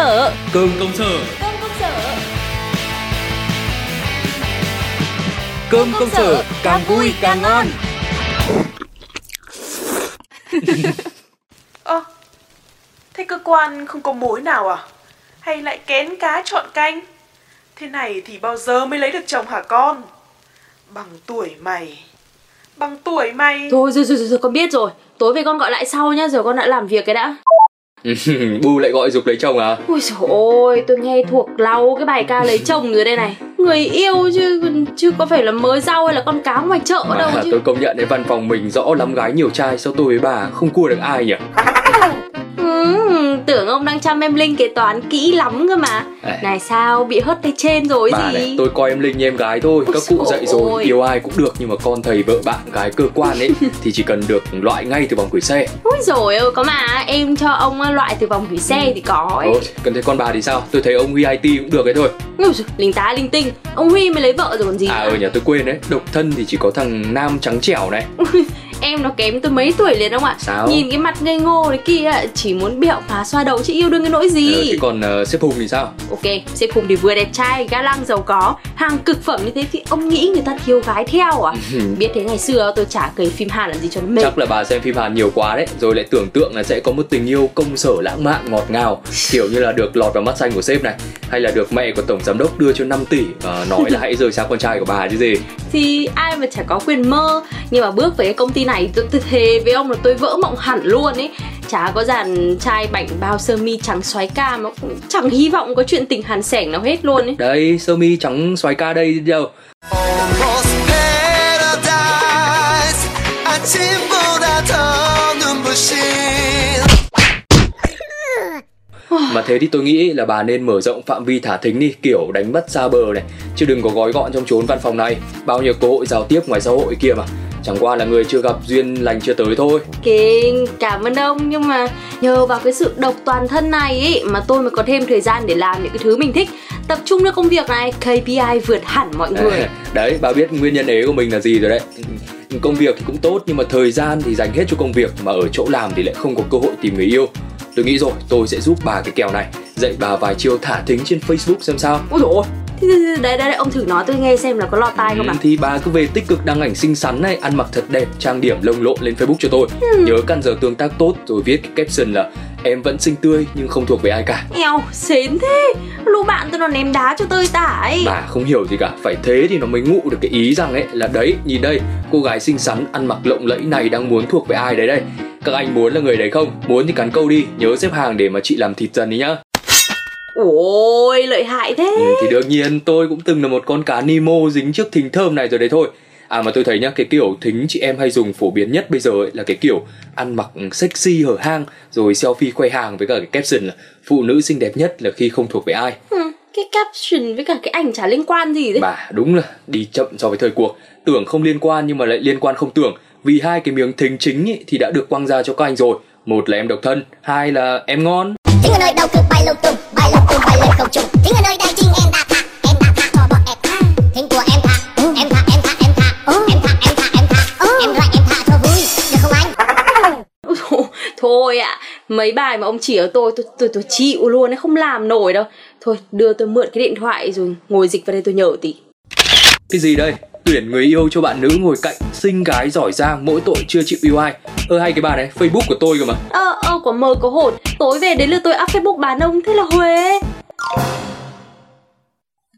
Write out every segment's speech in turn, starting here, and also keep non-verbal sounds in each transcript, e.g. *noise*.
sở Cơm công sở. Cơm công sở. Cơm công sở càng vui càng ngon. Ơ, thế cơ quan không có mối nào à? Hay lại kén cá chọn canh? Thế này thì bao giờ mới lấy được chồng hả con? Bằng tuổi mày. Bằng tuổi mày. Thôi rồi, rồi rồi rồi con biết rồi. Tối về con gọi lại sau nhá Giờ con đã làm việc cái đã *laughs* Bu lại gọi dục lấy chồng à? Ôi dồi ôi tôi nghe thuộc lau cái bài ca lấy chồng rồi đây này. Người yêu chứ chứ có phải là mới rau hay là con cáo ngoài chợ đâu Mà chứ. tôi công nhận đấy văn phòng mình rõ lắm gái nhiều trai Sao tôi với bà không cua được ai nhỉ ừ, Tưởng ông đang chăm em Linh kế toán kỹ lắm cơ mà. À. Này sao bị hất tay trên rồi Bà gì? này tôi coi em Linh như em gái thôi. Các cụ Ôi dạy rồi ôi. yêu ai cũng được Nhưng mà con thầy vợ bạn gái cơ quan ấy *laughs* Thì chỉ cần được loại ngay từ vòng gửi xe. Ôi rồi ôi có mà em cho ông loại từ vòng gửi xe thì có ấy. Ôi, cần thấy con bà thì sao? Tôi thấy ông Huy IT cũng được ấy thôi. Ôi dồi, linh tá linh tinh. Ông Huy mới lấy vợ rồi còn gì À nữa. ở nhà tôi quên đấy. Độc thân thì chỉ có thằng Nam trắng trẻo này Em nó kém tôi mấy tuổi liền không ạ. Sao? Nhìn cái mặt ngây ngô đấy kia Chỉ muốn bẹo phá xoa đầu chứ yêu đương cái nỗi gì? Ờ, Thế còn uh, sếp Hùng thì sao? Ok, sếp Hùng thì vừa đẹp trai, ga lăng giàu có Hàng cực phẩm như thế thì ông nghĩ người ta thiếu gái theo à? Biết thế ngày xưa tôi chả cấy phim Hàn làm gì cho nó mệt. Chắc là bà xem phim Hàn nhiều quá đấy Rồi lại tưởng tượng là sẽ có một tình yêu công sở lãng mạn ngọt ngào Kiểu như là được lọt vào mắt xanh của sếp này Hay là được mẹ của tổng giám đốc đưa cho 5 tỷ Và nói là hãy rời xa con trai của bà chứ gì Thì ai mà chả có quyền mơ. Nhưng mà bước về cái công ty này tôi, tôi thề với ông là tôi vỡ mộng hẳn luôn ấy. Chả có dàn trai bảnh bao sơ mi trắng xoáy ca mà cũng chẳng hy vọng có chuyện tình hàn sẻng nào hết luôn ấy. Đây, sơ mi trắng xoái ca đây đâu thế thì tôi nghĩ là bà nên mở rộng phạm vi thả thính đi Kiểu đánh bắt xa bờ này. Chứ đừng có gói gọn trong chốn văn phòng này. Bao nhiêu cơ hội giao tiếp ngoài xã hội kia mà. Chẳng qua là người chưa gặp duyên lành chưa tới thôi. Kinh, cảm ơn ông. Nhưng mà nhờ vào cái sự độc toàn thân này ấy Mà tôi mới có thêm thời gian để làm những cái thứ mình thích. Tập trung cho công việc này KPI vượt hẳn mọi người. *laughs* Đấy, bà biết nguyên nhân ế của mình là gì rồi đấy. Công việc thì cũng tốt nhưng mà thời gian thì dành hết cho công việc Mà ở chỗ làm thì lại không có cơ hội tìm người yêu Tôi nghĩ rồi, tôi sẽ giúp bà cái kèo này. Dạy bà vài chiêu thả thính trên Facebook xem sao. Ôi dồi ôi. Đấy, đấy, đấy, ông thử nói tôi nghe xem là có lọt tai không Ừ, ạ Thì bà cứ về tích cực đăng ảnh xinh xắn này Ăn mặc thật đẹp, trang điểm lông lộn lên Facebook cho tôi. Nhớ căn giờ tương tác tốt Rồi viết cái caption là Em vẫn xinh tươi nhưng không thuộc về ai cả. Eo, xến thế. Lũ bạn tôi nó ném đá cho tơi tả ấy. Bà không hiểu gì cả. Phải thế thì nó mới ngụ được cái ý rằng ấy Là đấy, nhìn đây Cô gái xinh xắn, ăn mặc lộng lẫy này đang muốn thuộc về ai đấy đây Các anh muốn là người đấy không? Muốn thì cắn câu đi Nhớ xếp hàng để mà chị làm thịt dần đi nhá Ôi, lợi hại thế ừ, Thì đương nhiên tôi cũng từng là một con cá Nemo dính trước thính thơm này rồi đấy thôi À mà tôi thấy nhá, cái kiểu thính chị em hay dùng phổ biến nhất bây giờ ấy là cái kiểu ăn mặc sexy hở hang rồi selfie khoe hàng với cả cái caption là phụ nữ xinh đẹp nhất là khi không thuộc về ai. ừ, Cái caption với cả cái ảnh chả liên quan gì đấy Bà đúng là đi chậm so với thời cuộc, tưởng không liên quan nhưng mà lại liên quan không tưởng. Vì hai cái miếng thính chính ý, thì đã được quăng ra cho các anh rồi. Một là em độc thân, hai là em ngon. Tiếng ở nơi đâu cực bay lung tung, bay lung tung bay lên không trung. Tiếng ở nơi đây chinh em đã thả, em đã thả cho bọn em thả. Tiếng của em thả, em thả, em thả, em thả, em thả, em thả, em thả. Em lại em thả cho vui, được không anh? Ôi dồi, Thôi ạ, mấy bài mà ông chỉ ở tôi, tôi tôi tôi chịu luôn ấy, không làm nổi đâu. Thôi, đưa tôi mượn cái điện thoại rồi ngồi dịch vào đây tôi nhờ tí. Cái gì đây? Tuyển người yêu cho bạn nữ ngồi cạnh, xinh gái giỏi giang, mỗi tội chưa chịu yêu ai. Ơ hay cái bà này, Facebook của tôi cơ mà. Ờ, ờ, có mơ có hồn. Tối về đến lượt tôi up Facebook bán ông, thế là Huế.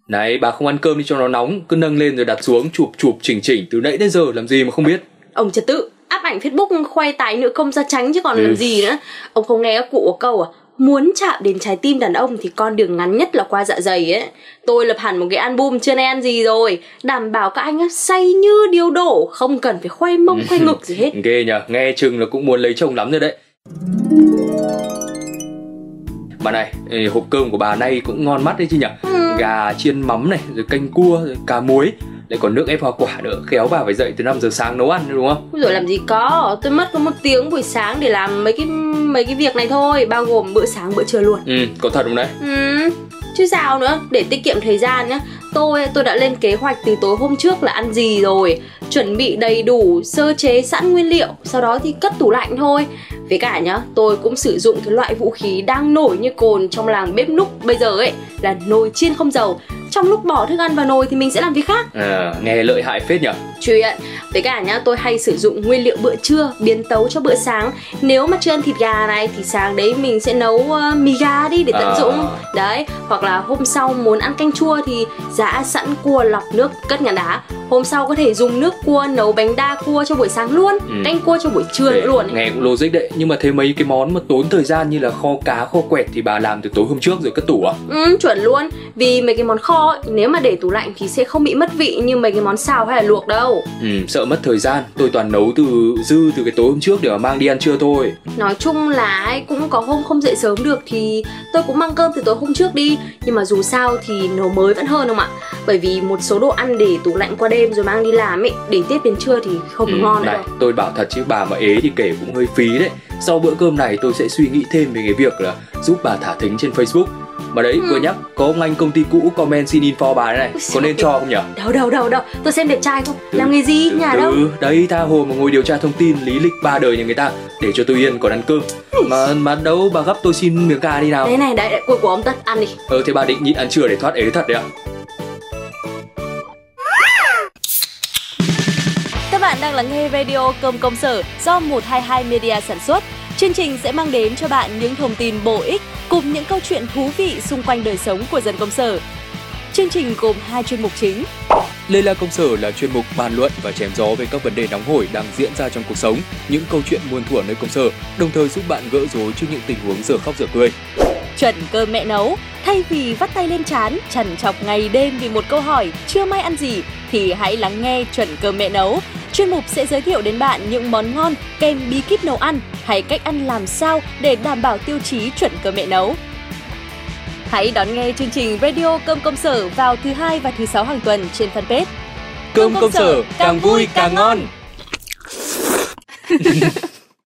Này, bà không ăn cơm đi cho nó nóng, cứ nâng lên rồi đặt xuống, chụp chụp chỉnh chỉnh từ nãy đến giờ làm gì mà không biết. Ông trật tự, áp ảnh Facebook khoe tài nữ công da trắng chứ còn Ừ. làm gì nữa. Ông không nghe các cụ có câu à, muốn chạm đến trái tim đàn ông thì con đường ngắn nhất là qua dạ dày ấy. Tôi lập hẳn một cái album chưa nay ăn gì rồi, đảm bảo các anh say như điêu đổ, không cần phải khoe mông khoe ngực gì hết. *laughs* Ghê nhờ, nghe chừng là cũng muốn lấy chồng lắm rồi đấy. Bà này, hộp cơm của bà nay cũng ngon mắt đấy chứ nhỉ Gà chiên mắm này, rồi canh cua, rồi cá muối Lại còn nước ép hoa quả nữa Khéo bà phải dậy từ 5 giờ sáng nấu ăn đúng không? Rồi làm gì có, tôi mất có một tiếng buổi sáng để làm mấy cái mấy cái việc này thôi, bao gồm bữa sáng bữa trưa luôn. Ừ, có thật không đấy? Ừ, chứ sao nữa, để tiết kiệm thời gian nhá. Tôi tôi đã lên kế hoạch từ tối hôm trước là ăn gì rồi, chuẩn bị đầy đủ sơ chế sẵn nguyên liệu, sau đó thì cất tủ lạnh thôi. với cả nhá tôi cũng sử dụng cái loại vũ khí đang nổi như cồn trong làng bếp núc bây giờ ấy là nồi chiên không dầu trong lúc bỏ thức ăn vào nồi thì mình sẽ làm việc khác. À, nghe lợi hại phết nhỉ chuyện với cả nhá tôi hay sử dụng nguyên liệu bữa trưa biến tấu cho bữa sáng. Nếu mà chưa ăn thịt gà này thì sáng đấy mình sẽ nấu uh, mì gà đi để tận À. dụng. Đấy hoặc là hôm sau muốn ăn canh chua thì giã sẵn cua lọc nước cất ngàn đá. Hôm sau có thể dùng nước cua nấu bánh đa cua cho buổi sáng luôn Ừ. canh cua cho buổi trưa Đấy, nữa luôn ấy. nghe cũng logic đấy. Nhưng mà thế mấy cái món mà tốn thời gian như là kho cá kho quẹt thì bà làm từ tối hôm trước rồi cất tủ à? Ừ, chuẩn luôn. Vì mấy cái món kho ấy, nếu mà để tủ lạnh thì sẽ không bị mất vị như mấy cái món xào hay là luộc đâu. Ừ, sợ mất thời gian. Tôi toàn nấu từ dư từ cái tối hôm trước để mà mang đi ăn trưa thôi. Nói chung là ấy, cũng có hôm không dậy sớm được thì tôi cũng mang cơm từ tối hôm trước đi. Nhưng mà dù sao thì nấu mới vẫn hơn không ạ? Bởi vì một số đồ ăn để tủ lạnh qua đêm rồi mang đi làm ấy Để tiếp đến trưa thì không được ngon Ừ, này đâu. tôi bảo thật chứ bà mà ế thì kể cũng hơi phí đấy. Sau bữa cơm này tôi sẽ suy nghĩ thêm về cái việc là giúp bà thả thính trên facebook mà đấy Ừ. vừa nhắc có ông anh công ty cũ comment xin info bà này. Ui có nên cho không nhỉ? Đâu đâu đâu đâu, tôi xem đẹp trai không? Từ- Làm nghề gì, từ nhà đâu? từ. đấy tha hồ mà ngồi điều tra thông tin lý lịch ba đời nhà người ta để cho tôi yên còn ăn cơm. Mà mà đâu bà gấp tôi xin miếng gà đi nào. Đấy này, đấy, cuối của ông Tất, ăn đi. Ờ thế bà định nhịn ăn trưa để thoát ế thật đấy ạ. Các bạn đang lắng nghe radio Cơm Công Sở do 122 Media sản xuất. Chương trình sẽ mang đến cho bạn những thông tin bổ ích cùng những câu chuyện thú vị xung quanh đời sống của dân công sở. Chương trình gồm hai chuyên mục chính. Lê La Công Sở là chuyên mục bàn luận và chém gió về các vấn đề nóng hổi đang diễn ra trong cuộc sống, những câu chuyện muôn thuở nơi công sở, đồng thời giúp bạn gỡ rối trước những tình huống giờ khóc giờ cười. Chuẩn cơm mẹ nấu. Thay vì vắt tay lên chán, trằn trọc ngày đêm vì một câu hỏi chưa may ăn gì, thì hãy lắng nghe Chuẩn cơm mẹ nấu. Chuyên mục sẽ giới thiệu đến bạn những món ngon kèm bí kíp nấu ăn hay cách ăn làm sao để đảm bảo tiêu chí chuẩn cơm mẹ nấu. Hãy đón nghe chương trình Radio Cơm Công Sở vào thứ hai và thứ sáu hàng tuần trên fanpage. Cơm công sở càng vui càng ngon. *laughs*